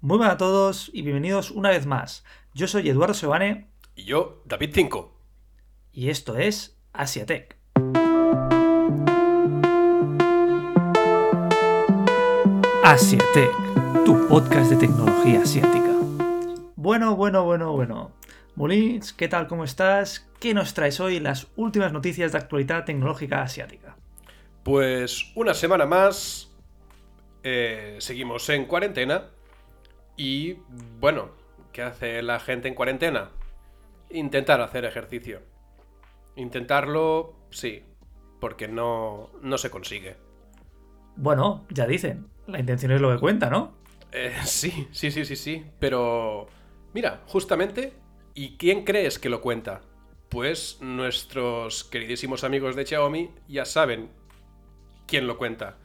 Muy buenas a todos y bienvenidos una vez más. Yo soy Eduardo Sebane Y yo, David 5. y esto es Asiatech. Asiatech, tu podcast de tecnología asiática. Bueno, bueno, bueno, bueno. Molins, ¿qué tal? ¿Cómo estás? ¿Qué nos traes hoy las últimas noticias de actualidad tecnológica asiática? Pues una semana más. eh, seguimos en cuarentena. Y bueno, ¿qué hace la gente en cuarentena? Intentar hacer ejercicio. Intentarlo, sí. Porque no, no se consigue. Bueno, ya dicen, la intención es lo que cuenta, ¿no? Eh, sí, sí, sí, sí, sí. Pero, mira, justamente, ¿y quién crees que lo cuenta? Pues nuestros queridísimos amigos de Xiaomi ya saben quién lo cuenta.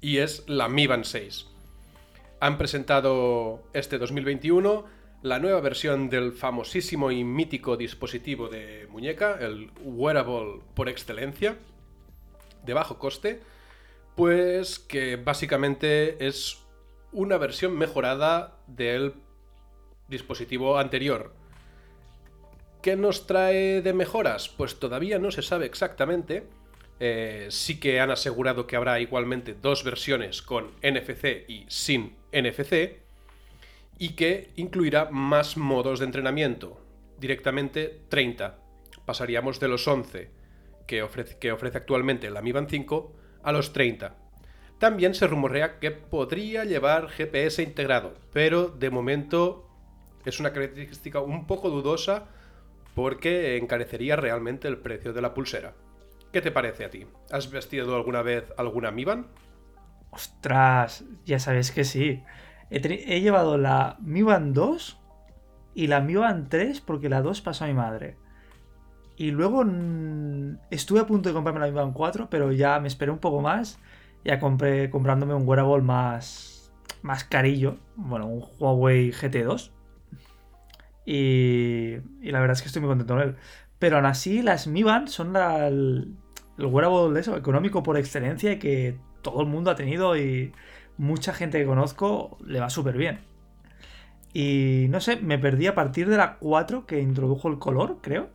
Y es la Mi Band 6. Han presentado este 2021 la nueva versión del famosísimo y mítico dispositivo de muñeca, el wearable por excelencia, de bajo coste, pues que básicamente es una versión mejorada del dispositivo anterior. ¿Qué nos trae de mejoras? Pues todavía no se sabe exactamente. Eh, sí que han asegurado que habrá igualmente dos versiones con NFC y sin NFC. Y que incluirá más modos de entrenamiento. Directamente 30. Pasaríamos de los 11 que ofrece, que ofrece actualmente la Mi Band 5 a los 30. También se rumorea que podría llevar GPS integrado, pero de momento es una característica un poco dudosa porque encarecería realmente el precio de la pulsera. ¿Qué te parece a ti? ¿Has vestido alguna vez alguna Mi Band? Ostras, ya sabes que sí. He, llevado la Mi Band 2 y la Mi Band 3 porque la 2 pasó a mi madre. Y luego estuve a punto de comprarme la Mi Band 4, pero ya me esperé un poco más. Ya compré comprándome un wearable más, más carillo. Bueno, un Huawei GT2. Y, y la verdad es que estoy muy contento con él. Pero aún así, las Mi Band son la- el, el wearable eso, económico por excelencia y que todo el mundo ha tenido y mucha gente que conozco le va súper bien. Y no sé, me perdí a partir de la 4 que introdujo el color, creo.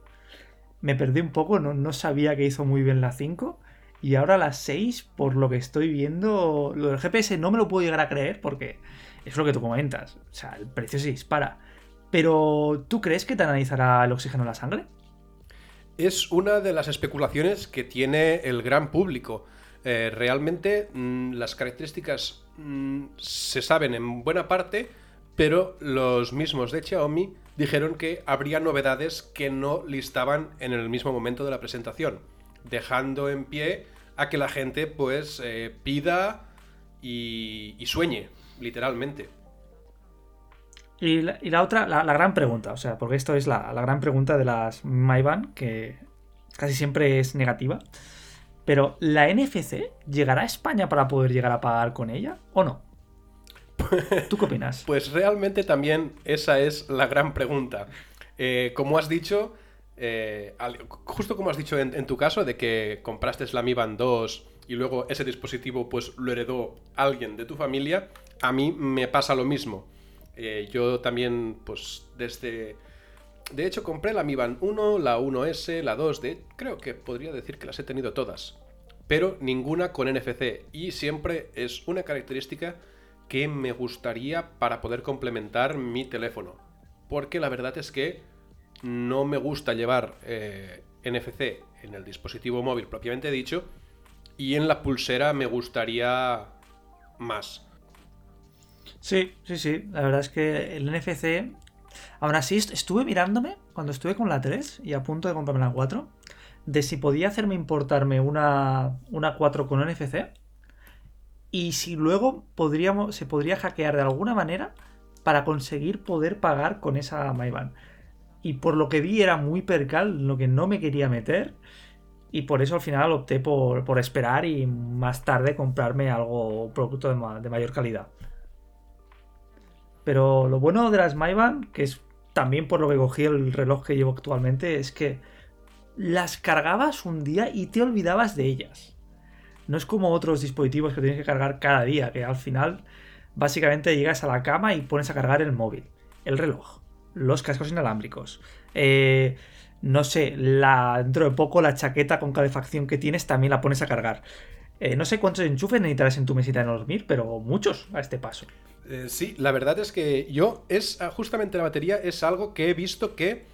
Me perdí un poco, no, sabía que hizo muy bien la 5. Y ahora la 6, por lo que estoy viendo, lo del GPS no me lo puedo llegar a creer porque es lo que tú comentas. O sea, el precio se dispara. Pero, ¿tú crees que te analizará el oxígeno en la sangre? Es una de las especulaciones que tiene el gran público. Eh, realmente mm, las características mm, se saben en buena parte, pero los mismos de Xiaomi dijeron que habría novedades que no listaban en el mismo momento de la presentación, dejando en pie a que la gente pues eh, pida y, sueñe, literalmente. Y la, otra, la, gran pregunta, o sea, porque esto es la, la gran pregunta de las MyBand, que casi siempre es negativa. Pero, ¿la NFC llegará a España para poder llegar a pagar con ella o no? ¿Tú qué opinas? Pues realmente también esa es la gran pregunta. Eh, como has dicho, eh, justo como has dicho en, en tu caso, de que compraste la Mi Band 2 y luego ese dispositivo pues lo heredó alguien de tu familia, a mí me pasa lo mismo. Eh, yo también, pues desde... De hecho, compré la Mi Band 1, la 1S, la 2, de... creo que podría decir que las he tenido todas. Pero ninguna con NFC. Y siempre es una característica que me gustaría para poder complementar mi teléfono. Porque la verdad es que no me gusta llevar eh, NFC en el dispositivo móvil propiamente dicho. Y en la pulsera me gustaría más. Sí, sí, sí. La verdad es que el NFC. Aún así, est- estuve mirándome cuando estuve con la 3 y a punto de comprarme la 4. De si podía hacerme importarme una, una 4 con NFC. Y si luego podríamos, se podría hackear de alguna manera para conseguir poder pagar con esa MyBand. Y por lo que vi era muy percal, lo que no me quería meter. Y por eso al final opté por, por esperar y más tarde comprarme algo, producto de, de mayor calidad. Pero lo bueno de las MyBand, que es también por lo que cogí el reloj que llevo actualmente, es que las cargabas un día y te olvidabas de ellas. No es como otros dispositivos que tienes que cargar cada día, que al final básicamente llegas a la cama y pones a cargar el móvil, el reloj, los cascos inalámbricos. Eh, no sé, la, dentro de poco la chaqueta con calefacción que tienes también la pones a cargar. Eh, no sé cuántos enchufes necesitarás en tu mesita de dormir, pero muchos a este paso. Eh, sí, la verdad es que yo, es ah, justamente la batería es algo que he visto que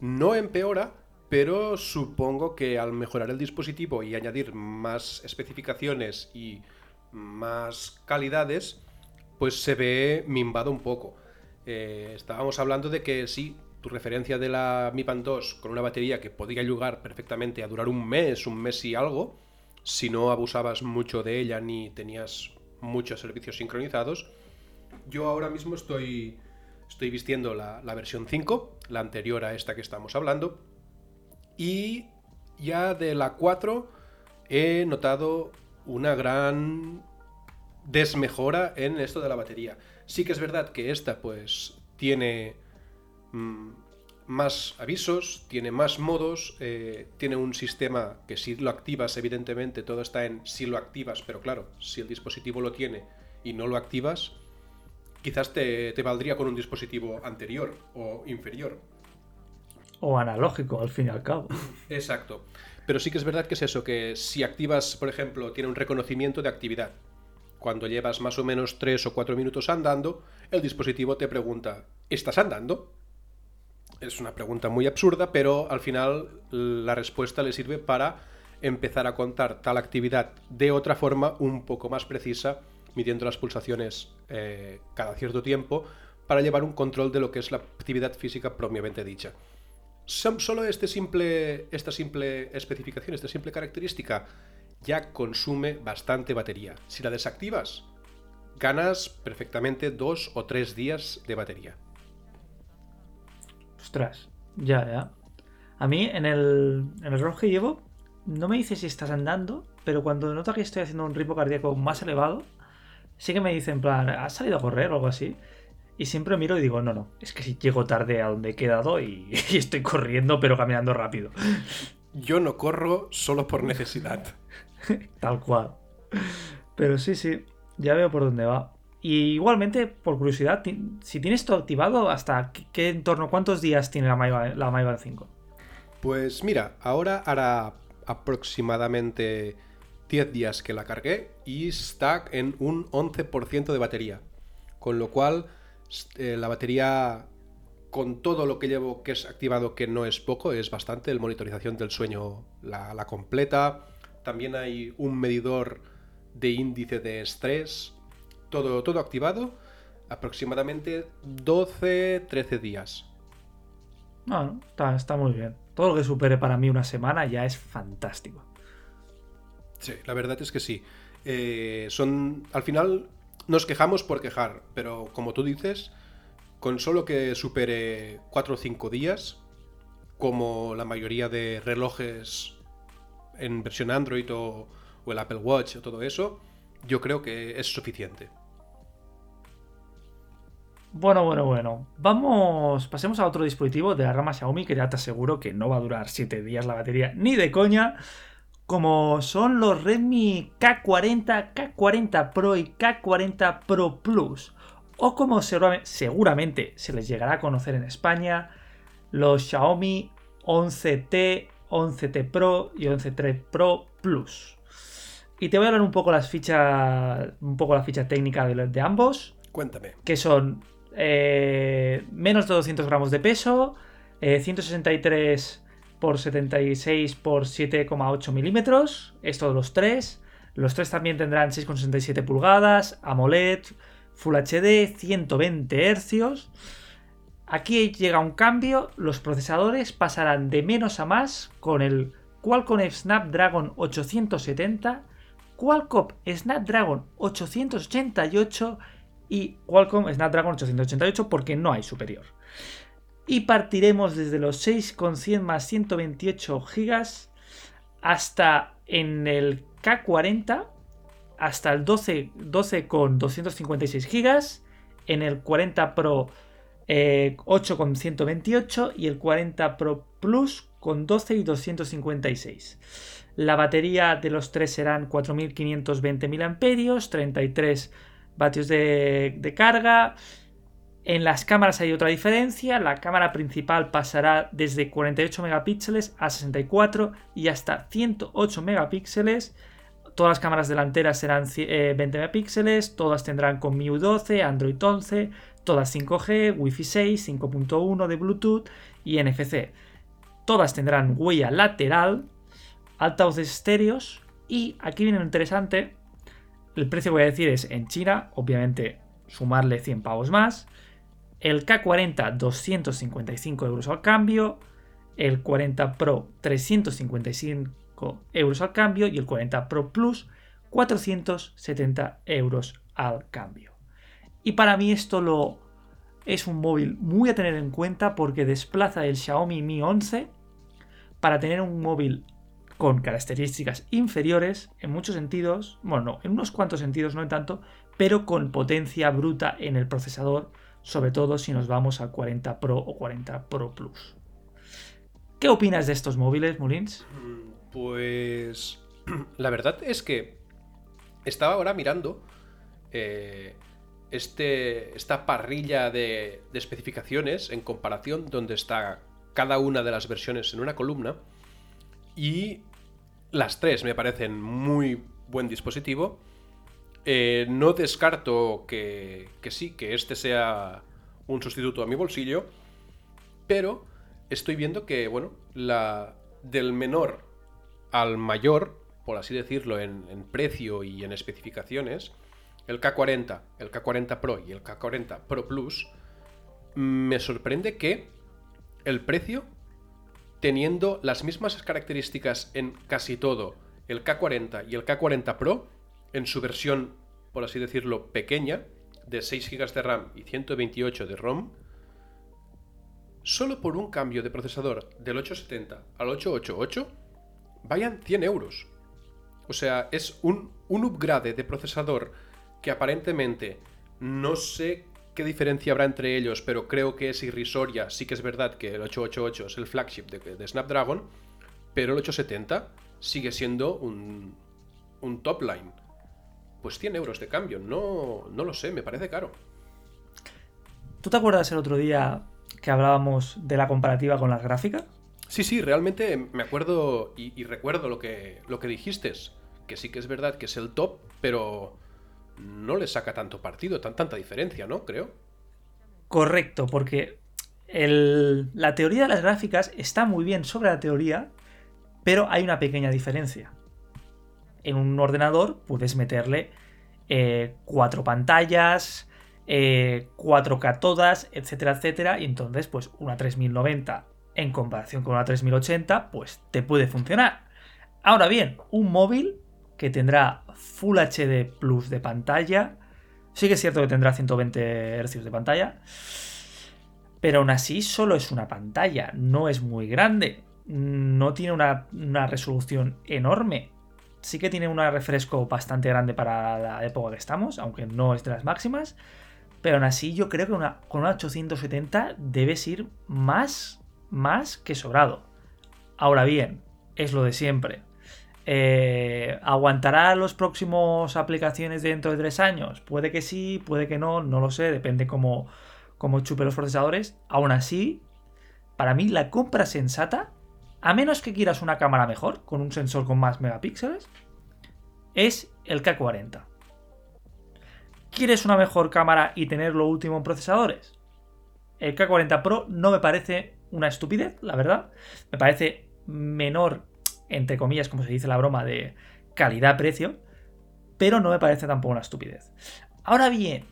no empeora, pero supongo que al mejorar el dispositivo y añadir más especificaciones y más calidades, pues se ve mimbado un poco. Eh, estábamos hablando de que sí, tu referencia de la Mi Band 2 con una batería que podía llegar perfectamente a durar un mes, un mes y algo, si no abusabas mucho de ella ni tenías muchos servicios sincronizados, yo ahora mismo estoy, estoy vistiendo la, versión 5, la anterior a esta que estamos hablando, y ya de la 4 he notado una gran desmejora en esto de la batería. Sí que es verdad que esta pues tiene mm, más avisos, tiene más modos, eh, tiene un sistema que si lo activas, evidentemente todo está en si lo activas, pero claro, si el dispositivo lo tiene y no lo activas, quizás te, te valdría con un dispositivo anterior o inferior. O analógico, al fin y al cabo. Exacto. Pero sí que es verdad que es eso, que si activas, por ejemplo, tiene un reconocimiento de actividad. Cuando llevas más o menos 3 o 4 minutos andando, el dispositivo te pregunta, ¿estás andando? Es una pregunta muy absurda, pero al final la respuesta le sirve para empezar a contar tal actividad de otra forma un poco más precisa, midiendo las pulsaciones eh, cada cierto tiempo, para llevar un control de lo que es la actividad física propiamente dicha. Solo este simple, esta simple especificación, esta simple característica, ya consume bastante batería. Si la desactivas, ganas perfectamente dos o tres días de batería. Ostras, ya, ya. A mí en el, en el reloj que llevo no me dice si estás andando, pero cuando noto que estoy haciendo un ritmo cardíaco más elevado, sí que me dice en plan, ¿has salido a correr o algo así? Y siempre miro y digo, no, no, es que si llego tarde a donde he quedado y, y estoy corriendo pero caminando rápido. Yo no corro solo por necesidad. Tal cual. Pero sí, sí, ya veo por dónde va. Y igualmente, por curiosidad, si tienes todo activado, ¿hasta qué, entorno, cuántos días tiene la MyBand la 5? Pues mira, ahora hará aproximadamente 10 días que la cargué y está en un 11% de batería. Con lo cual, eh, la batería, con todo lo que llevo que es activado, que no es poco, es bastante, el monitorización del sueño la, completa, también hay un medidor de índice de estrés, todo, todo activado, aproximadamente 12-13 días. Está, muy bien. Todo lo que supere para mí una semana ya es fantástico. Sí, la verdad es que sí. Eh, son. Al final nos quejamos por quejar, pero como tú dices, con solo que supere 4 o 5 días, como la mayoría de relojes en versión Android o, el Apple Watch o todo eso, yo creo que es suficiente. Bueno, bueno, bueno. Vamos, pasemos a otro dispositivo de la rama Xiaomi que ya te aseguro que no va a durar 7 días la batería ni de coña, como son los Redmi K40, K40 Pro y K40 Pro Plus, o como seguramente se les llegará a conocer en España, los Xiaomi 11T 11T Pro y 11T Pro Plus. Y te voy a hablar un poco las fichas, un poco la ficha técnica de, ambos. Cuéntame. Que son eh, menos de 200 gramos de peso, 163 eh, por 76 por 7,8 milímetros. Esto de los tres. Los tres también tendrán 6,67 pulgadas, AMOLED, Full HD, 120 Hz. Aquí llega un cambio, los procesadores pasarán de menos a más con el Qualcomm Snapdragon 870, Qualcomm Snapdragon 888 y Qualcomm Snapdragon 888 porque no hay superior. Y partiremos desde los 6,100 más 128 GB hasta en el K40 hasta el 12, 12 con 256 GB, en el 40 Pro 8 eh, con 128 y el 40 Pro Plus con 12 y 256. La batería de los tres serán 4520 mAh, 33 vatios de carga. En las cámaras hay otra diferencia. La cámara principal pasará desde 48 megapíxeles a 64 y hasta 108 megapíxeles. Todas las cámaras delanteras serán 20 eh, megapíxeles, todas tendrán con MIUI 12, Android 11, todas 5G, Wi-Fi 6, 5.1 de Bluetooth y NFC. Todas tendrán huella lateral, altavoces estéreos y aquí viene lo interesante. El precio voy a decir es en China, obviamente sumarle 100 pavos más. El K40 255 euros al cambio, el 40 Pro 355 euros al cambio y el 40 Pro Plus 470 euros al cambio. Y para mí esto lo es un móvil muy a tener en cuenta porque desplaza el Xiaomi Mi 11 para tener un móvil con características inferiores en muchos sentidos, bueno, en unos cuantos sentidos, no en tanto, pero con potencia bruta en el procesador, sobre todo si nos vamos a 40 Pro o 40 Pro Plus. ¿Qué opinas de estos móviles, Molins? Mm, pues la verdad es que estaba ahora mirando eh, este, esta parrilla de, especificaciones en comparación donde está cada una de las versiones en una columna y las tres me parecen muy buen dispositivo. Eh, no descarto que, sí, que este sea un sustituto a mi bolsillo, pero estoy viendo que, bueno, la del menor al mayor, por así decirlo, en, precio y en especificaciones, el K40, el K40 Pro y el K40 Pro Plus, me sorprende que el precio, teniendo las mismas características en casi todo, el K40 y el K40 Pro, en su versión, por así decirlo, pequeña, de 6 GB de RAM y 128 de ROM, solo por un cambio de procesador del 870 al 888, vayan 100 euros. O sea, es un, un upgrade de procesador que aparentemente no sé qué diferencia habrá entre ellos, pero creo que es irrisoria. Sí que es verdad que el 888 es el flagship de, Snapdragon, pero el 870 sigue siendo un, un top line. Pues 100 euros de cambio, no, no lo sé, me parece caro. ¿Tú te acuerdas el otro día que hablábamos de la comparativa con las gráficas? Sí, sí, realmente me acuerdo y, recuerdo lo que, lo que dijiste, que sí que es verdad que es el top, pero no le saca tanto partido, tan, tanta diferencia, ¿no? Creo. Correcto, porque la teoría de las gráficas está muy bien sobre la teoría, pero hay una pequeña diferencia. En un ordenador puedes meterle eh, cuatro pantallas, 4K eh, todas, etcétera, etcétera, y entonces pues una 3090 en comparación con una 3080, pues te puede funcionar. Ahora bien, un móvil que tendrá Full HD Plus de pantalla, sí que es cierto que tendrá 120 Hz de pantalla, pero aún así solo es una pantalla, no es muy grande, no tiene una, resolución enorme. Sí que tiene un refresco bastante grande para la época que estamos, aunque no es de las máximas. Pero aún así yo creo que con una 870 debes ir más más que sobrado. Ahora bien, es lo de siempre. Eh, ¿Aguantará los próximos aplicaciones dentro de tres años? Puede que sí, puede que no, no lo sé, depende cómo, cómo chupe los procesadores. Aún así, para mí la compra sensata, a menos que quieras una cámara mejor, con un sensor con más megapíxeles, es el K40. ¿Quieres una mejor cámara y tener lo último en procesadores? El K40 Pro no me parece una estupidez, la verdad. Me parece menor, entre comillas, como se dice la broma, de calidad-precio, pero no me parece tampoco una estupidez. Ahora bien,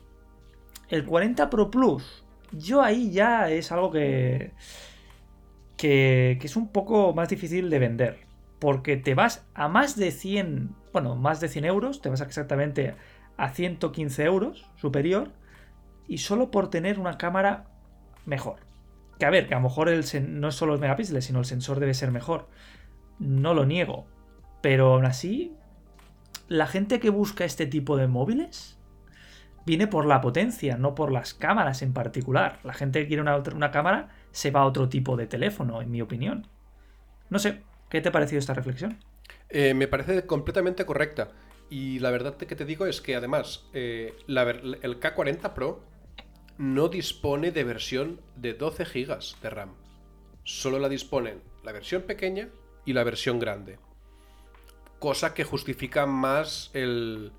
el 40 Pro Plus, yo ahí ya es algo que, que, es un poco más difícil de vender, porque te vas a más de 100, bueno, más de 100 euros, te vas exactamente a 115 euros superior, y solo por tener una cámara mejor. Que a ver, que a lo mejor el no es solo los megapíxeles, sino el sensor debe ser mejor. No lo niego. Pero aún así, la gente que busca este tipo de móviles viene por la potencia, no por las cámaras en particular. La gente que quiere una, una cámara se va a otro tipo de teléfono, en mi opinión. No sé, ¿qué te ha parecido esta reflexión? Eh, me parece completamente correcta. Y la verdad que te digo es que además eh, el K40 Pro no dispone de versión de 12 GB de RAM. Solo la disponen la versión pequeña y la versión grande. Cosa que justifica más el,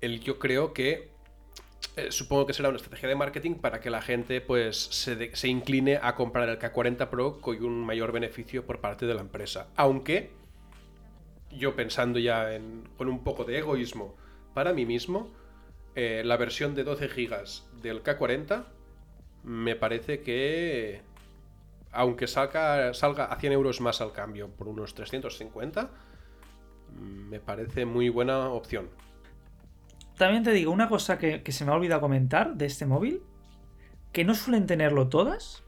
el yo creo que eh, supongo que será una estrategia de marketing para que la gente pues se, incline a comprar el K40 Pro con un mayor beneficio por parte de la empresa. Aunque yo pensando ya con un poco de egoísmo para mí mismo, eh, la versión de 12 GB del K40 me parece que aunque salga, salga a 100 euros más al cambio por unos 350, me parece muy buena opción. También te digo una cosa que, se me ha olvidado comentar de este móvil, que no suelen tenerlo todas,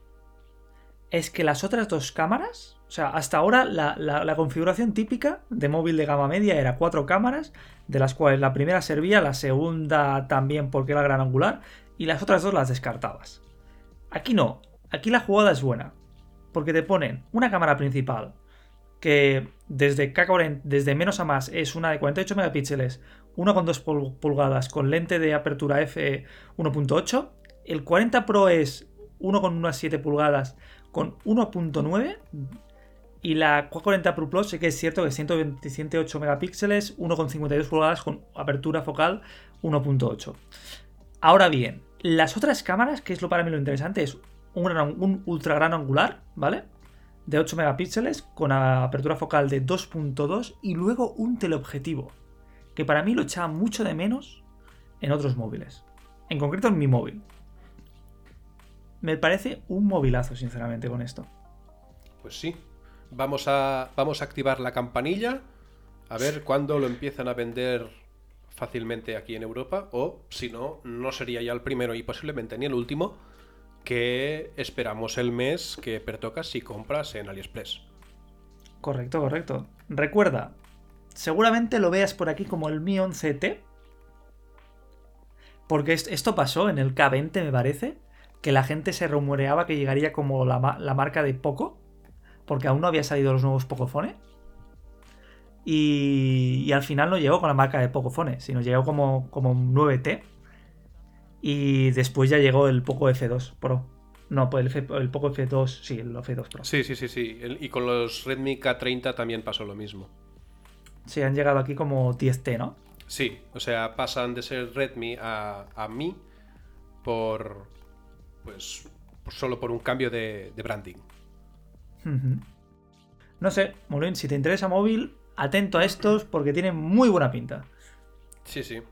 es que las otras dos cámaras, o sea, hasta ahora la, configuración típica de móvil de gama media era cuatro cámaras, de las cuales la primera servía, la segunda también porque era gran angular, y las otras dos las descartabas. Aquí no, aquí la jugada es buena, porque te ponen una cámara principal, que desde, desde menos a más es una de 48 megapíxeles, 1,2 pulgadas con lente de apertura f 1.8. El 40 Pro es 1,17 pulgadas con 1.9. Y la 40 Pro Plus sí que es cierto que es 128 megapíxeles, 1,52 pulgadas con apertura focal 1.8. Ahora bien, las otras cámaras, que es lo para mí lo interesante, es un, un ultra gran angular, ¿vale? De 8 megapíxeles con apertura focal de 2.2 y luego un teleobjetivo que para mí lo echaba mucho de menos en otros móviles. En concreto en mi móvil. Me parece un movilazo, sinceramente, con esto. Pues sí. Vamos a, vamos a activar la campanilla. A ver cuándo lo empiezan a vender fácilmente aquí en Europa. O si no, no sería ya el primero y posiblemente ni el último. Que esperamos el mes que pertocas si compras en AliExpress. Correcto, correcto. Recuerda, seguramente lo veas por aquí como el Mi 11T. Porque esto pasó en el K20, me parece. Que la gente se rumoreaba que llegaría como la, marca de Poco. Porque aún no había salido los nuevos Pocophone. Y, y, al final no llegó con la marca de Pocophone, sino llegó como, como un 9T. Y después ya llegó el Poco F2 Pro. No, pues el, el Poco F2, sí, el F2 Pro. Sí, sí, sí, sí. y con los Redmi K30 también pasó lo mismo. Sí, han llegado aquí como 10T, ¿no? Sí, o sea, pasan de ser Redmi a, a Mi por. Pues. solo por un cambio de, branding. No sé, Molin, si te interesa móvil, atento a estos porque tienen muy buena pinta. Sí, sí.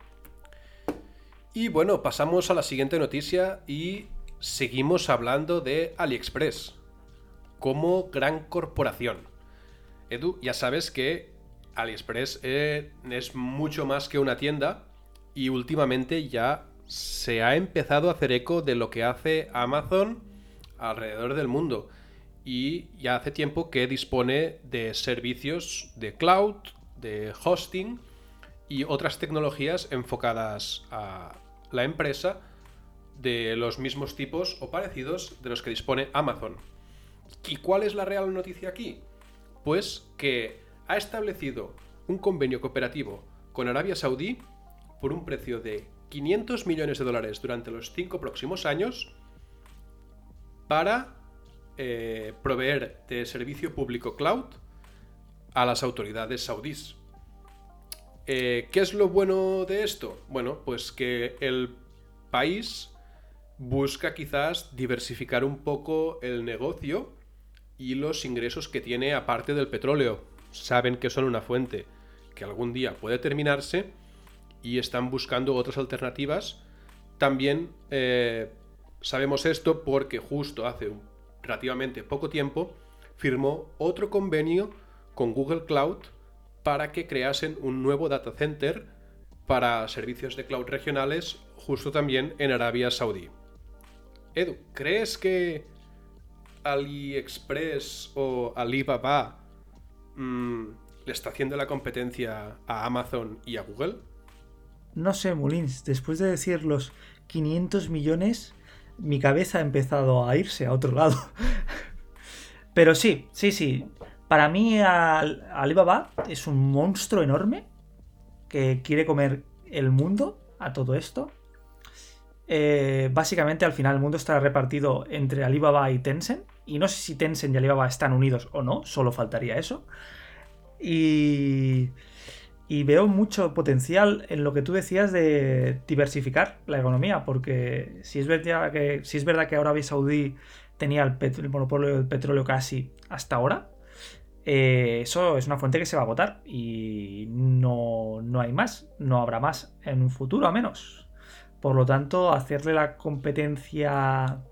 Y bueno, pasamos a la siguiente noticia y seguimos hablando de AliExpress como gran corporación. Edu, ya sabes que AliExpress eh, es mucho más que una tienda y últimamente ya se ha empezado a hacer eco de lo que hace Amazon alrededor del mundo. Y ya hace tiempo que dispone de servicios de cloud, de hosting y otras tecnologías enfocadas a la empresa de los mismos tipos o parecidos de los que dispone Amazon. ¿Y cuál es la real noticia aquí? Pues que ha establecido un convenio cooperativo con Arabia Saudí por un precio de 500 millones de dólares durante los cinco próximos años para eh, proveer de servicio público cloud a las autoridades saudíes. Eh, ¿Qué es lo bueno de esto? Bueno, pues que el país busca quizás diversificar un poco el negocio y los ingresos que tiene aparte del petróleo saben que son una fuente que algún día puede terminarse y están buscando otras alternativas. También eh, sabemos esto porque justo hace relativamente poco tiempo firmó otro convenio con Google Cloud para que creasen un nuevo data center para servicios de cloud regionales justo también en Arabia Saudí. Edu, ¿crees que AliExpress o Alibaba Mm, le está haciendo la competencia a Amazon y a Google? No sé, Mulins, después de decir los 500 millones, mi cabeza ha empezado a irse a otro lado. Pero sí, sí, sí. Para mí Alibaba es un monstruo enorme que quiere comer el mundo a todo esto. Eh, básicamente al final el mundo estará repartido entre Alibaba y Tencent. Y no sé si Tencent y Alibaba están unidos o no, solo faltaría eso. Y, y veo mucho potencial en lo que tú decías de diversificar la economía, porque si es verdad que, si es verdad que Arabia Saudí tenía el, monopolio del petróleo casi hasta ahora, eh, eso es una fuente que se va a agotar y no, no hay más, no habrá más en un futuro a menos. Por lo tanto, hacerle la competencia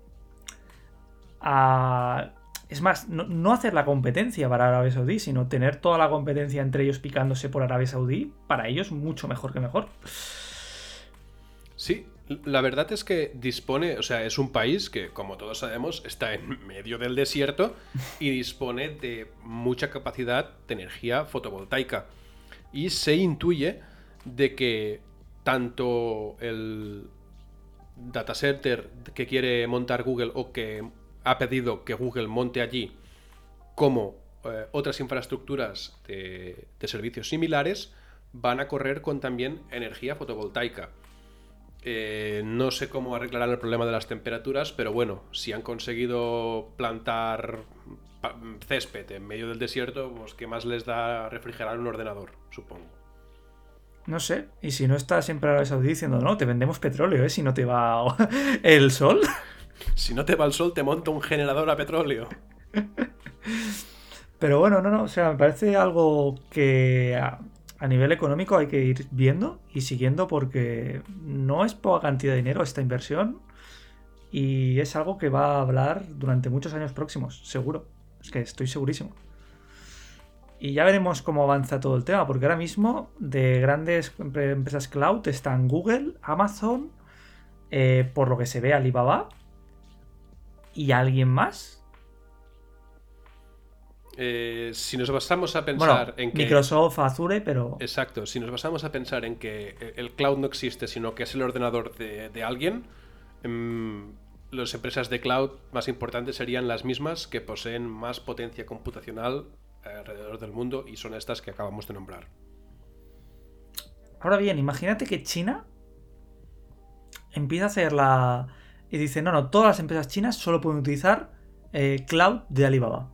a es más, no, hacer la competencia para Arabia Saudí, sino tener toda la competencia entre ellos picándose por Arabia Saudí, para ellos mucho mejor que mejor. Sí, la verdad es que dispone, o sea, es un país que, como todos sabemos, está en medio del desierto y dispone de mucha capacidad de energía fotovoltaica. Y se intuye de que tanto el data center que quiere montar Google o que ha pedido que Google monte allí como eh, otras infraestructuras de, servicios similares van a correr con también energía fotovoltaica. Eh, no sé cómo arreglarán el problema de las temperaturas, pero bueno, si han conseguido plantar césped en medio del desierto, pues que más les da refrigerar un ordenador, supongo. No sé, y si no está siempre Arabia Saudí diciendo, no, te vendemos petróleo, ¿eh? Si no te va el sol. Si no te va el sol, te monto un generador a petróleo. Pero bueno, no, no, o sea, me parece algo que a, nivel económico hay que ir viendo y siguiendo porque no es poca cantidad de dinero esta inversión y es algo que va a hablar durante muchos años próximos, seguro. Es que estoy segurísimo. Y ya veremos cómo avanza todo el tema, porque ahora mismo de grandes empresas cloud están Google, Amazon, eh, por lo que se ve Alibaba, ¿Y alguien más? Eh, si nos basamos a pensar en que. Microsoft, Azure, pero. Exacto. Si nos basamos a pensar en que el cloud no existe, sino que es el ordenador de, alguien, em, las empresas de cloud más importantes serían las mismas que poseen más potencia computacional alrededor del mundo y son estas que acabamos de nombrar. Ahora bien, imagínate que China empieza a hacer la y dice, no, no, todas las empresas chinas solo pueden utilizar eh, cloud de Alibaba.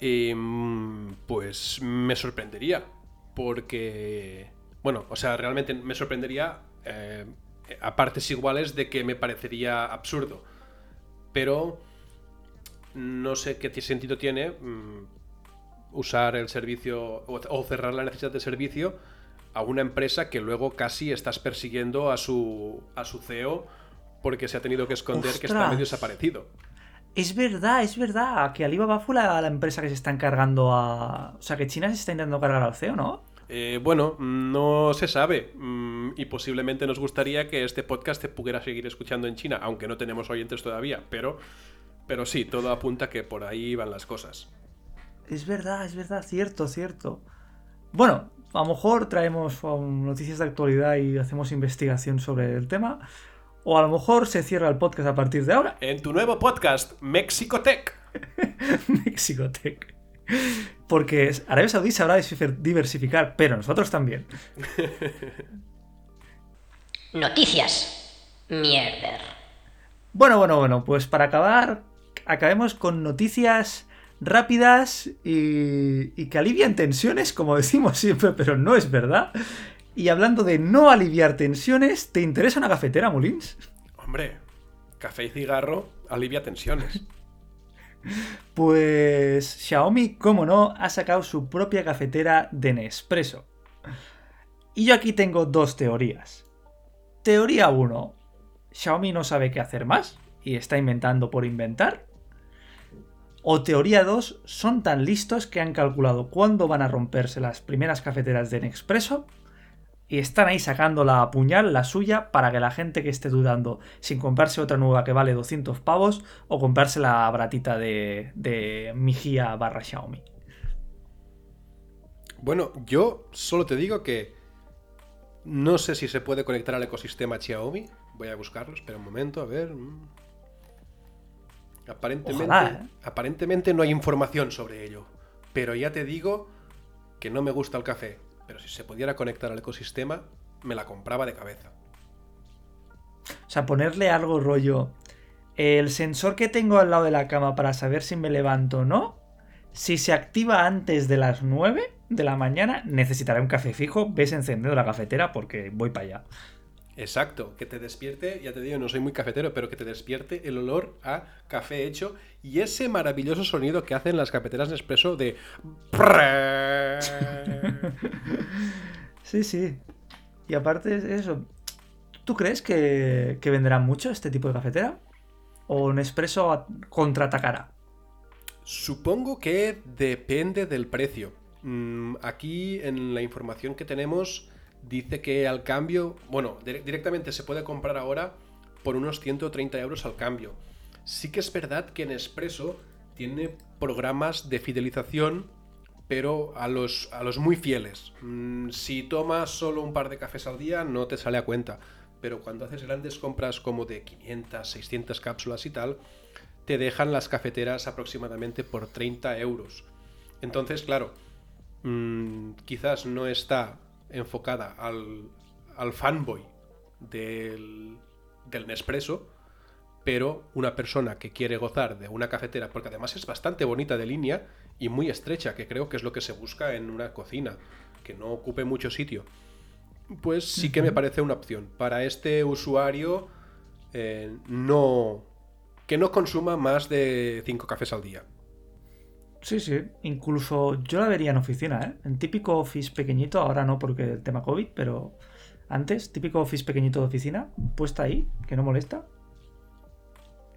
Em, pues me sorprendería, porque, bueno, o sea, realmente me sorprendería eh, a partes iguales de que me parecería absurdo. Pero no sé qué sentido tiene mm, usar el servicio o cerrar la necesidad de servicio a una empresa que luego casi estás persiguiendo a su, a su CEO porque se ha tenido que esconder que está medio desaparecido. Es verdad, es verdad, que Alibaba fue la, empresa que se está encargando a... O sea, que China se está intentando cargar al CEO, ¿no? Eh, bueno, no se sabe mm, y posiblemente nos gustaría que este podcast te pudiera seguir escuchando en China, aunque no tenemos oyentes todavía, pero, pero sí, todo apunta que por ahí van las cosas. Es verdad, es verdad, cierto, cierto. Bueno, a lo mejor traemos um, noticias de actualidad y hacemos investigación sobre el tema. O a lo mejor se cierra el podcast a partir de ahora. En tu nuevo podcast, Mexicotech. Mexicotech. Porque Arabia Saudí sabrá diversificar, pero nosotros también. Noticias. Mierder. Bueno, bueno, bueno, pues para acabar, acabemos con noticias rápidas y, y que alivian tensiones, como decimos siempre, pero no es verdad. Y hablando de no aliviar tensiones, ¿te interesa una cafetera, Molins? Hombre, café y cigarro alivia tensiones. Pues Xiaomi, como no, ha sacado su propia cafetera de Nespresso. Y yo aquí tengo dos teorías. Teoría 1. Xiaomi no sabe qué hacer más y está inventando por inventar. O teoría 2. Son tan listos que han calculado cuándo van a romperse las primeras cafeteras de Nespresso y están ahí sacando la puñal, la suya, para que la gente que esté dudando sin comprarse otra nueva que vale 200 pavos o comprarse la baratita de, de Mijia barra Xiaomi. Bueno, yo solo te digo que no sé si se puede conectar al ecosistema Xiaomi. Voy a buscarlo, espera un momento, a ver. Mm. Aparentemente, ¿eh? aparentemente no hay información sobre ello. Pero ya te digo que no me gusta el café pero si se pudiera conectar al ecosistema, me la compraba de cabeza. O sea, ponerle algo rollo. El sensor que tengo al lado de la cama para saber si me levanto o no, si se activa antes de las 9 de la mañana, necesitaré un café fijo. Ves encendiendo la cafetera porque voy para allá. Exacto, que te despierte, ya te digo, no soy muy cafetero, pero que te despierte el olor a café hecho y ese maravilloso sonido que hacen las cafeteras Nespresso de... sí, sí. Y aparte de eso, ¿tú crees que, que venderán mucho este tipo de cafetera? ¿O Nespresso contraatacará? Supongo que depende del precio. Mm, aquí en la información que tenemos dice que al cambio, bueno, directamente se puede comprar ahora por unos 130 euros al cambio. Sí que es verdad que Nespresso tiene programas de fidelización, pero a los, a los muy fieles. Mm, si tomas solo un par de cafés al día, no te sale a cuenta. Pero cuando haces grandes compras como de 500, 600 cápsulas y tal, te dejan las cafeteras aproximadamente por 30 euros. Entonces, claro, mm, quizás no está enfocada al, al fanboy del, del Nespresso, pero una persona que quiere gozar de una cafetera, porque además es bastante bonita de línea y muy estrecha, que creo que es lo que se busca en una cocina, que no ocupe mucho sitio, pues sí que me parece una opción. Para este usuario, eh, no. que no consuma más de 5 cafés al día. Sí, sí. Incluso yo la vería en oficina, ¿eh? En típico office pequeñito, ahora no porque el tema COVID, pero antes, típico office pequeñito de oficina, puesta ahí, que no molesta.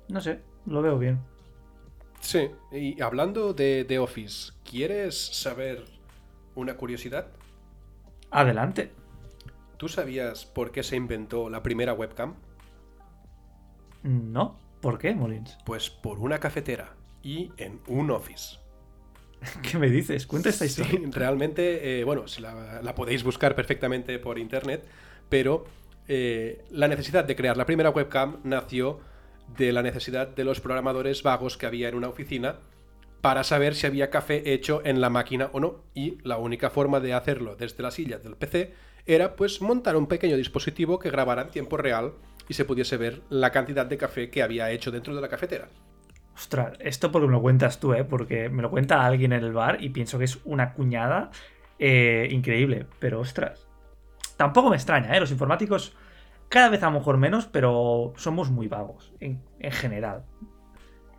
No sé, lo veo bien. Sí, y hablando de, de Office, ¿quieres saber una curiosidad? Adelante. ¿Tú sabías por qué se inventó la primera webcam? No. ¿Por qué, Molins? Pues por una cafetera y en un office. ¿Qué me dices? Cuenta esta historia. realmente, eh, bueno, la, podéis buscar perfectamente por internet, pero eh, la necesidad de crear la primera webcam nació de la necesidad de los programadores vagos que había en una oficina para saber si había café hecho en la máquina o no. Y la única forma de hacerlo desde la silla del PC era pues montar un pequeño dispositivo que grabara en tiempo real y se pudiese ver la cantidad de café que había hecho dentro de la cafetera. Ostras, esto porque me lo cuentas tú, ¿eh? Porque me lo cuenta alguien en el bar y pienso que es una cuñada eh, increíble. Pero ostras, tampoco me extraña, ¿eh? Los informáticos cada vez a lo mejor menos, pero somos muy vagos en, general.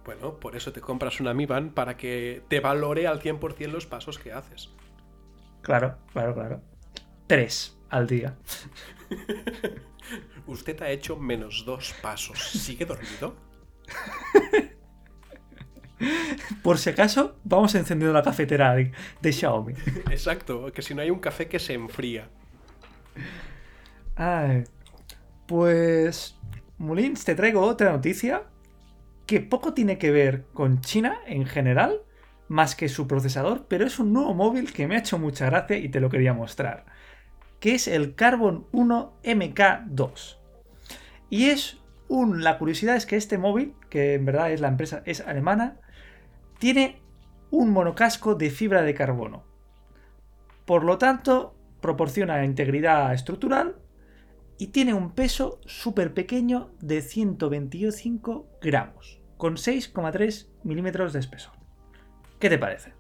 Bueno, por eso te compras una Mi Band para que te valore al 100% los pasos que haces. Claro, claro, claro. Tres al día. Usted ha hecho menos dos pasos. ¿Sigue dormido? Por si acaso, vamos encendiendo la cafetera de, Xiaomi. Exacto, que si no hay un café que se enfría. pues, Mulins, te traigo otra noticia que poco tiene que ver con China en general, más que su procesador, pero es un nuevo móvil que me ha hecho mucha gracia y te lo quería mostrar, que es el Carbon 1 MK2. Y es un, la curiosidad es que este móvil, que en verdad es la empresa, es alemana, tiene un monocasco de fibra de carbono. Por lo tanto, proporciona integridad estructural y tiene un peso súper pequeño de 125 gramos, con 6,3 milímetros de espesor. ¿Qué te parece?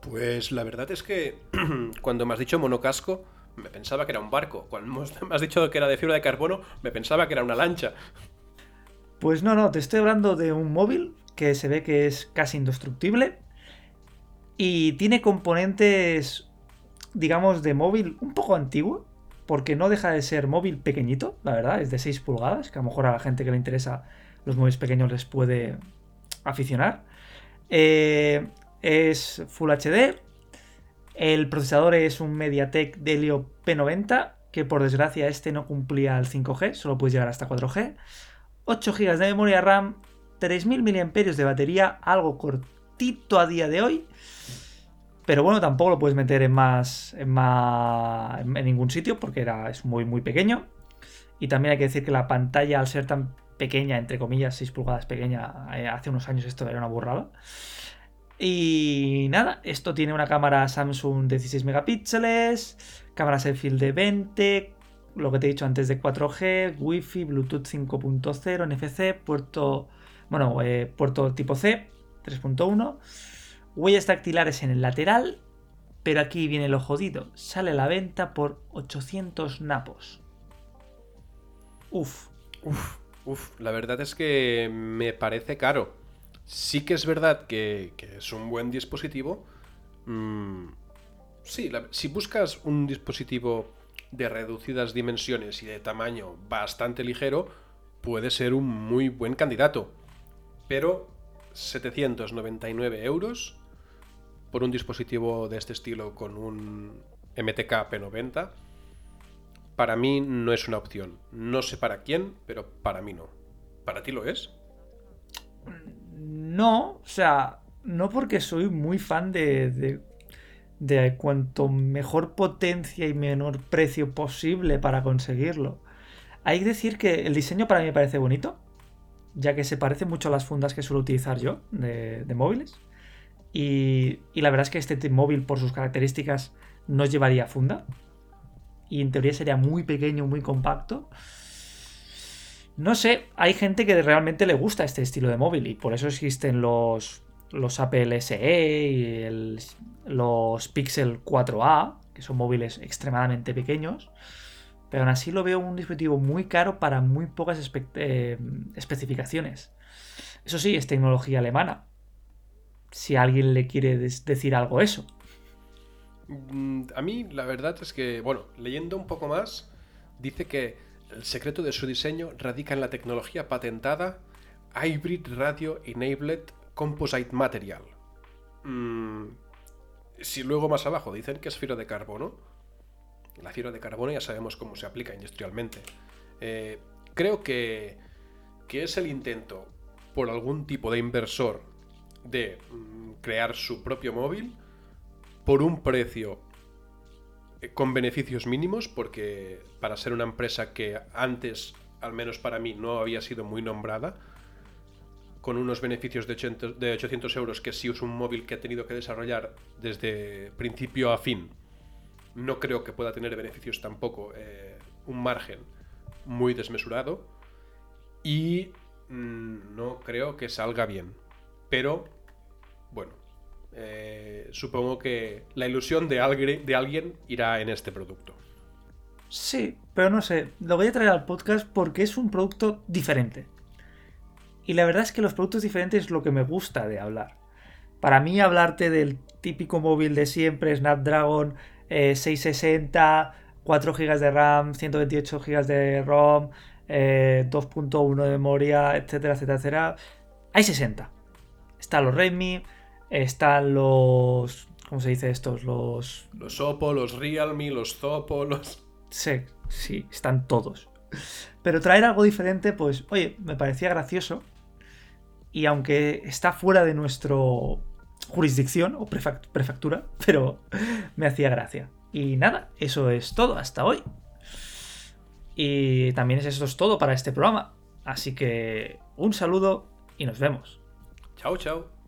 Pues la verdad es que cuando me has dicho monocasco, me pensaba que era un barco. Cuando me has dicho que era de fibra de carbono, me pensaba que era una lancha. Pues no, no, te estoy hablando de un móvil que se ve que es casi indestructible y tiene componentes, digamos, de móvil un poco antiguo, porque no deja de ser móvil pequeñito, la verdad, es de 6 pulgadas, que a lo mejor a la gente que le interesa los móviles pequeños les puede aficionar. Eh, es Full HD, el procesador es un MediaTek Helio P90, que por desgracia este no cumplía el 5G, solo puedes llegar hasta 4G. 8 GB de memoria RAM, 3000 mAh de batería, algo cortito a día de hoy. Pero bueno, tampoco lo puedes meter en más. en, más, en ningún sitio porque era, es muy, muy pequeño. Y también hay que decir que la pantalla, al ser tan pequeña, entre comillas, 6 pulgadas pequeña, eh, hace unos años esto era una burrada. Y nada, esto tiene una cámara Samsung de 16 megapíxeles, cámara selfie de 20, lo que te he dicho antes de 4G, Wi-Fi, Bluetooth 5.0, NFC, puerto, bueno, eh, puerto tipo C 3.1, huellas dactilares en el lateral, pero aquí viene lo jodido, sale a la venta por 800 napos. Uf. Uf, uf, la verdad es que me parece caro. Sí que es verdad que, es un buen dispositivo. Mm, sí, si buscas un dispositivo de reducidas dimensiones y de tamaño bastante ligero, puede ser un muy buen candidato. Pero 799 euros por un dispositivo de este estilo con un MTK P90, para mí no es una opción. No sé para quién, pero para mí no. ¿Para ti lo es? No, o sea, no porque soy muy fan de, de, de cuanto mejor potencia y menor precio posible para conseguirlo. Hay que decir que el diseño para mí me parece bonito, ya que se parece mucho a las fundas que suelo utilizar yo de, móviles. Y, la verdad es que este móvil, por sus características, no llevaría funda. Y en teoría sería muy pequeño, muy compacto. No sé, hay gente que realmente le gusta este estilo de móvil y por eso existen los, los Apple SE y los Pixel 4a, que son móviles extremadamente pequeños. Pero aún así lo veo un dispositivo muy caro para muy pocas eh, especificaciones. Eso sí, es tecnología alemana. Si alguien le quiere decir algo eso. Mm, A mí la verdad es que, bueno, leyendo un poco más, dice que el secreto de su diseño radica en la tecnología patentada Hybrid Radio Enabled Composite Material. Mm, si luego más abajo dicen que es fibra de carbono, la fibra de carbono ya sabemos cómo se aplica industrialmente. Eh, creo que, que es el intento por algún tipo de inversor de mm, crear su propio móvil por un precio eh, con beneficios mínimos, porque para ser una empresa que antes, al menos para mí, no había sido muy nombrada, con unos beneficios de 800, de 800 euros, que sí es un móvil que he tenido que desarrollar desde principio a fin, no creo que pueda tener beneficios tampoco, eh, un margen muy desmesurado, y mm, no creo que salga bien. Pero, bueno, eh, supongo que la ilusión de, de alguien irá en este producto. Sí, pero no sé, lo voy a traer al podcast porque es un producto diferente. Y la verdad es que los productos diferentes es lo que me gusta de hablar. Para mí hablarte del típico móvil de siempre, Snapdragon eh, 660, 4 GB de RAM, 128 GB de ROM, eh, 2.1 de memoria, etcétera, etcétera, etcétera. Hay 60. Están los Redmi, están los... ¿Cómo se dice estos? Los... Los Oppo, los Realme, los Zopo, los... Sí, sí, están todos. Pero traer algo diferente, pues, oye, me parecía gracioso. Y aunque está fuera de nuestro jurisdicción o prefectura, pero me hacía gracia. Y nada, eso es todo hasta hoy. Y también es- eso es todo para este programa. Así que un saludo y nos vemos. Chao, chao.